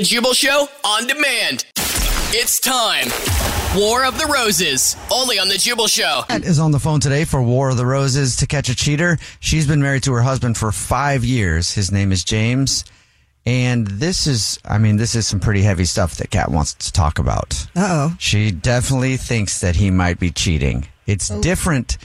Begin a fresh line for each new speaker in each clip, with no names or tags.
The Jubal Show on demand. It's time. War of the Roses, only on The Jubal Show.
Kat is on the phone today for War of the Roses to catch a cheater. She's been married to her husband for five years. His name is James. And this is, I mean, this is some pretty heavy stuff that Kat wants to talk about.
Uh-oh.
She definitely thinks that he might be cheating. It's
Oh.
different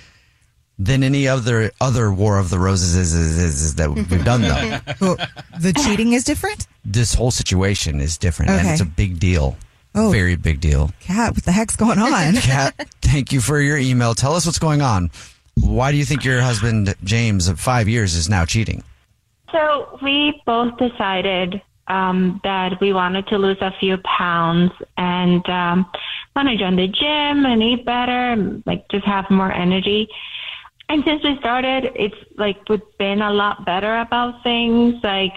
than any other other War of the Roses is, is, is, is that we've done though.
Well, the cheating is different?
this whole situation is different and
Okay.
it's a big deal.
Oh.
Very big deal.
Kat, what the heck's going on?
Kat, thank you for your email. Tell us what's going on. Why do you think your husband, James, of five years, is now cheating?
So we both decided um, that we wanted to lose a few pounds and um, want to join the gym and eat better, and, like just have more energy. And since we started, it's like we've been a lot better about things. Like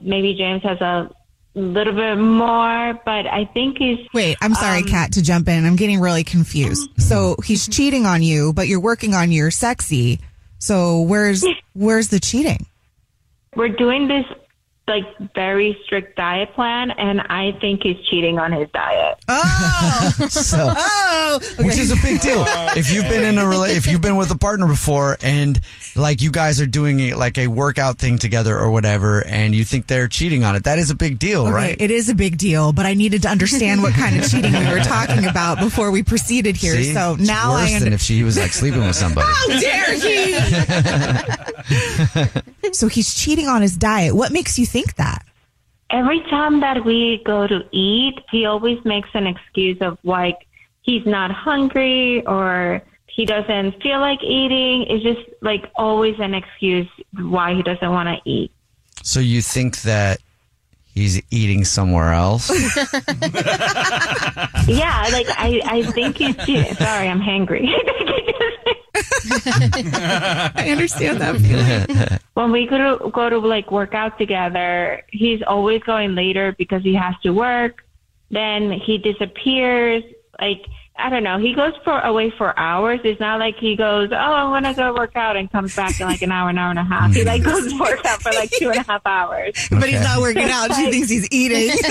maybe James has a little bit more, but I think he's
Wait, I'm sorry,
Um,
Kat, to jump in. I'm getting really confused. So he's cheating on you, but you're working on your sexy. So where's where's the cheating?
we're doing this like very strict diet plan, and I think he's cheating on his diet.
Oh,
So,
oh,
which is a big deal. If you've been in a rela- if you've been with a partner before and like you guys are doing a, like a workout thing together or whatever, and you think they're cheating on it, that is a big deal,
Okay,
right?
it is a big deal, but I needed to understand what kind of cheating we were talking about before we proceeded here.
See?
So
It's
now
worse
I
than
understand.
if she was like sleeping with somebody.
How dare he? So he's cheating on his diet. What makes you think that?
Every time that we go to eat, he always makes an excuse of like he's not hungry or he doesn't feel like eating. It's just like always an excuse why he doesn't want to eat.
So you think that he's eating somewhere else?
Yeah, like I, I think he's cheating. Sorry, I'm hangry.
I understand that feeling.
when we go to go to like work out together, he's always going later because he has to work. Then he disappears. Like I don't know. He goes for away for hours. It's not like he goes, oh, I want to go work out and comes back in like an hour, an hour and a half. He like mm. goes to work out for like two and a half hours.
But he's not working out. She thinks he's eating. does,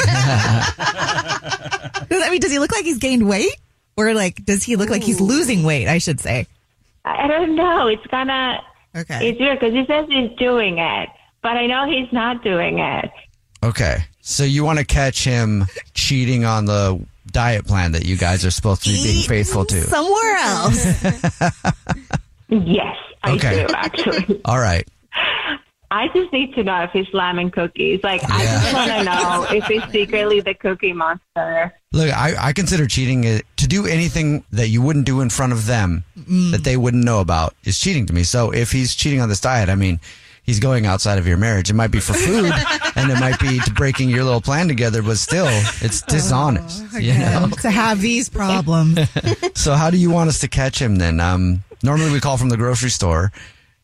I mean, does he look like he's gained weight? Or like, does he look like he's losing weight, I should say?
I I don't know. It's gonna.
Okay.
it's weird because he says he's doing it, but I know he's not doing it.
Okay. So you want to catch him cheating on the diet plan that you guys are supposed to be being faithful to.
Somewhere else.
Yes, I
Okay.
do actually.
All right.
I just need to know if he's slamming cookies. Like, I just want to know if he's secretly the cookie monster.
Look, I, I consider cheating uh, to do anything that you wouldn't do in front of them that they wouldn't know about is cheating to me. So if he's cheating on this diet, I mean, he's going outside of your marriage. It might be for food and it might be to breaking your little plan together, but still, it's dishonest. you know?
to have these problems.
So how do you want us to catch him then? Um, normally we call from the grocery store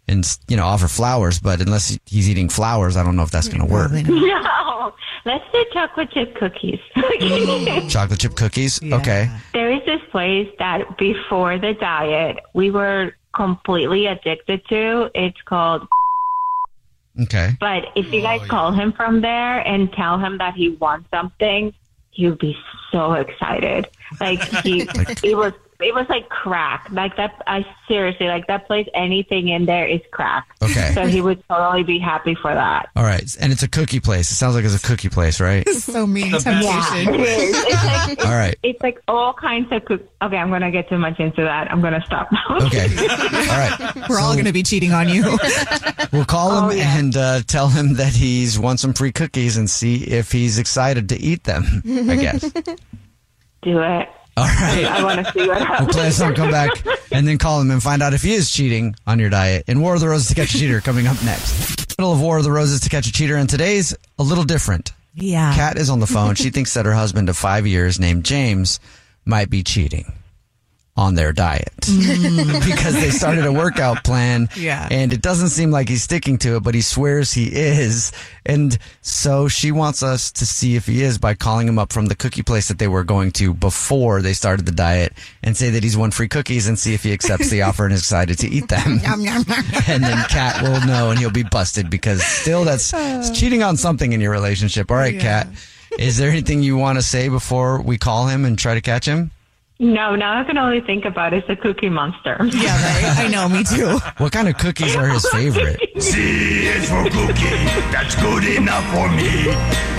and you know offer flowers, but unless he's eating flowers, I don't know if that's going to work.
No, let's do chocolate chip cookies. Mm.
Chocolate chip cookies, okay.
there is this place that before the diet we were completely addicted to. It's called.
Okay.
But if you guys oh, call him from there and tell him that he wants something, he'll be so excited. Like he, it was, it was like crack. Like that. I seriously like that place. Anything in there is crack.
Okay.
So he would totally be happy for that.
All right, and it's a cookie place. It sounds like it's a cookie place, right?
It's so mean
Yeah,
temptation.
it is. It's like
All right.
It's like all kinds of cook. Okay, I'm gonna get too much into that. I'm gonna stop now.
Okay. All right.
We're all going to be cheating on you.
We'll call
Oh,
him and uh, tell him that he's won some free cookies and see if he's excited to eat them. I guess.
Do it.
All right.
I want to see what
We'll play a song, come back, and then call him and find out if he is cheating on your diet. In War of the Roses to Catch a Cheater coming up next. Middle of War of the Roses to Catch a Cheater, and today's a little different.
Yeah.
Kat is on the phone. She thinks that her husband of five years, named James, might be cheating on their diet because they started a workout plan.
Yeah.
And it doesn't seem like he's sticking to it, but he swears he is. And so she wants us to see if he is by calling him up from the cookie place that they were going to before they started the diet and say that he's won free cookies and see if he accepts the offer and is excited to eat them. And then Kat will know and he'll be busted because still that's it's cheating on something in your relationship. All right, Kat. Is there anything you want to say before we call him and try to catch him?
No, now I can only think about is the Cookie Monster.
Yeah, right. I know, me too.
What kind of cookies are his favorite?
C is for cookie. That's good enough for me.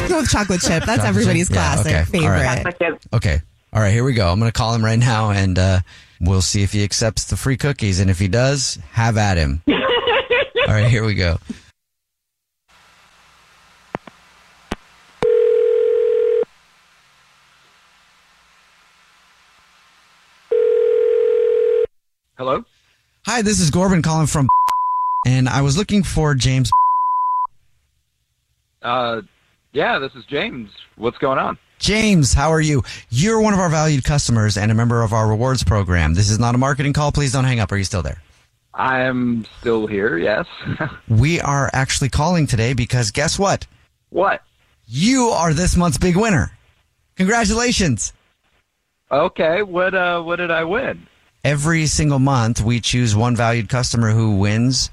Go with chocolate chip. That's
Chocolate
everybody's
chip? Yeah,
classic
okay. All right.
favorite.
Okay. All right, here we go. I'm going to call him right now and uh, we'll see if he accepts the free cookies. And if he does, have at him. All right, here we go.
Hello?
Hi, this is Corbin calling from and I was looking for James.
Uh, yeah, this is James. What's going on?
James, how are you? You're one of our valued customers and a member of our rewards program. This is not a marketing call. Please don't hang up. Are you still there?
I am still here, yes.
We are actually calling today because guess what?
what?
You are this month's big winner. Congratulations.
Okay, what uh what did I win?
Every single month, we choose one valued customer who wins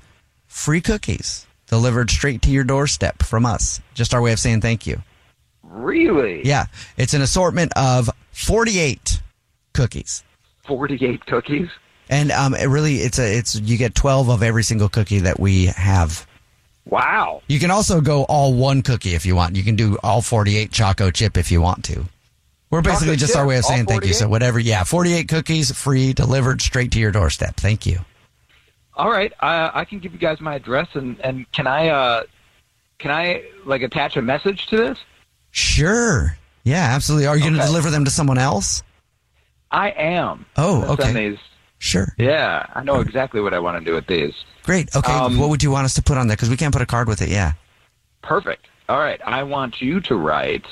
free cookies delivered straight to your doorstep from us. Just our way of saying thank you.
Really?
Yeah. It's an assortment of 48 cookies.
48 cookies?
And um, it really, it's a, it's you get twelve of every single cookie that we have.
Wow.
You can also go all one cookie if you want. You can do all forty-eight choco chip if you want to. We're basically just
chip,
our way of saying thank you. So whatever, yeah, forty-eight cookies free delivered straight to your doorstep. Thank you.
All right, uh, I can give you guys my address and and can I uh can I like attach a message to this?
Sure. Yeah, absolutely. Are you going to deliver them to someone else?
I am.
Oh, okay. Sure.
Yeah, I know exactly what I want to do with these.
Great. Okay.
Um,
what would you want us to put on there? Because we can't put a card with it. Yeah.
Perfect. All right, I want you to write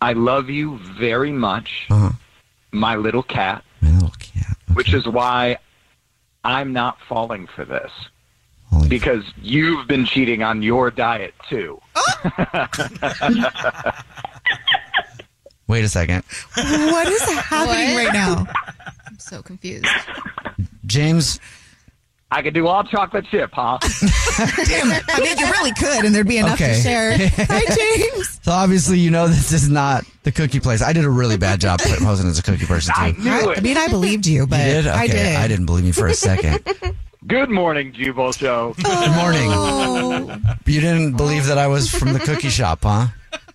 I love you very much,
Uh-huh.
my little cat.
My little cat.
Which is why I'm not falling for this. because you've been cheating on your diet too.
Wait a second.
What is happening
What?
right now?
I'm so confused.
James.
I could do all chocolate chip, huh?
Damn it. I mean, you really could, and there'd be enough
Okay.
to share. Hi, James.
So obviously, you know this is not the cookie place. I did a really bad job posing as a cookie person too.
I knew
I mean, I believed you, but
you did? Okay.
I did.
I didn't believe you for a second.
Good morning, Jubal Show.
Good morning. Oh. You didn't believe that I was from the cookie shop, huh?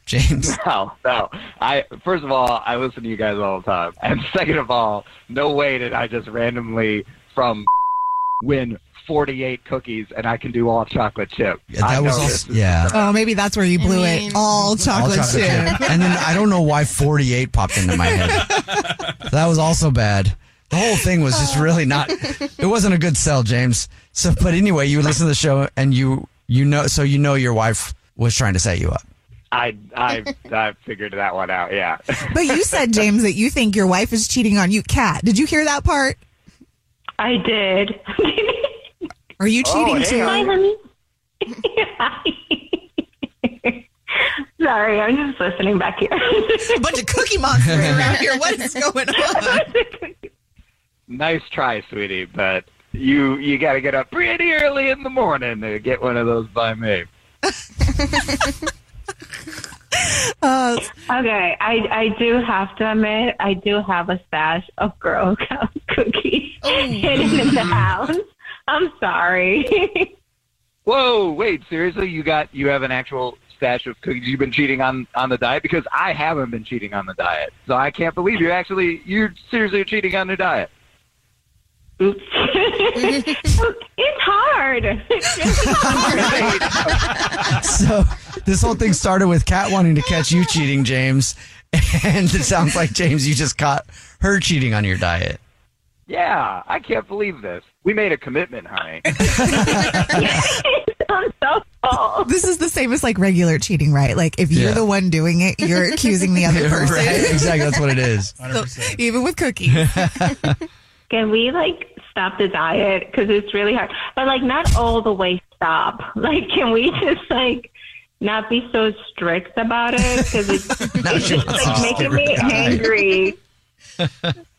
James?
No, no. I first of all, I listen to you guys all the time, and second of all, no way did I just randomly from win 48 cookies and I can do all chocolate chip.
Yeah,
I
that was also- yeah.
Oh, maybe that's where you blew it. All chocolate,
All chocolate
chip.
chip. And then I don't know why 48 popped into my head. that was also bad. The whole thing was just really not. It wasn't a good sell, James. So, but anyway, you listen to the show and you you know, so you know your wife was trying to set you up.
I I I figured that one out. Yeah.
But you said, James, that you think your wife is cheating on you. Kat, did you hear that part?
I did.
Are you
Oh,
cheating
hey,
too?
Hi, honey. Sorry, I'm just listening back here.
A bunch of cookie monsters around here. What is going on?
nice try, sweetie, but you you got to get up pretty early in the morning to get one of those by me.
Uh,
okay, I I do have to admit I do have a stash of Girl Scout cookies hidden in the house. I'm sorry.
Whoa, wait, seriously? You got you have an actual stash of cookies? You've been cheating on on the diet because I haven't been cheating on the diet, so I can't believe you're actually you're seriously cheating on the diet.
Oops. it's hard. It's really hard.
So this whole thing started with Kat wanting to catch you cheating, James. And it sounds like, James, you just caught her cheating on your diet.
Yeah, I can't believe this. We made a commitment, honey.
So.
This is the same as like regular cheating, right? Like if you're
Yeah.
the one doing it, you're accusing the other person.
Right, exactly. That's what it is.
So, even with cookies.
Can we like stop the diet because it's really hard? But like not all the way stop. Like, can we just like not be so strict about it because it's, it's just like making me
strict
angry.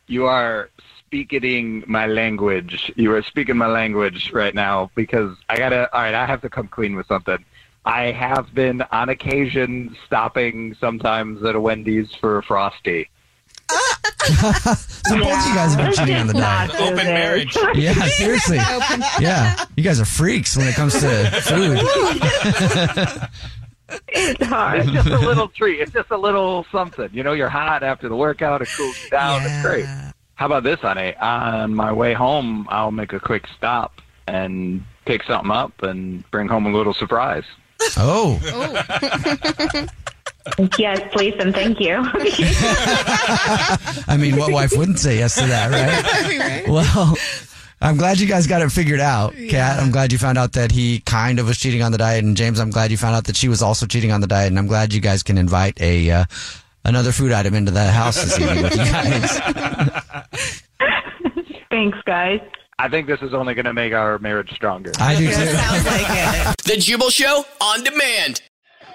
You are speaking my language. You are speaking my language right now because I gotta. All right, I have to come clean with something. I have been on occasion stopping sometimes at a Wendy's for a frosty.
So both you guys have been cheating on the diet.
Open marriage.
Yeah, seriously. Yeah, you guys are freaks when it comes to food.
It's hard.
It's just a little treat. It's just a little something. You know, you're hot after the workout. It cools you down. It's great. How about this, honey? On my way home, I'll make a quick stop and pick something up and bring home a little surprise. Oh.
Oh,
Yes, please and thank you.
I mean, what wife wouldn't say yes to that, right? Well, I'm glad you guys got it figured out, Kat. I'm glad you found out that he kind of was cheating on the diet, and James, I'm glad you found out that she was also cheating on the diet, and I'm glad you guys can invite a uh, another food item into the house this evening with you guys.
Thanks, guys.
I think this is only going to make our marriage stronger.
I do too.
The Jubal Show on demand.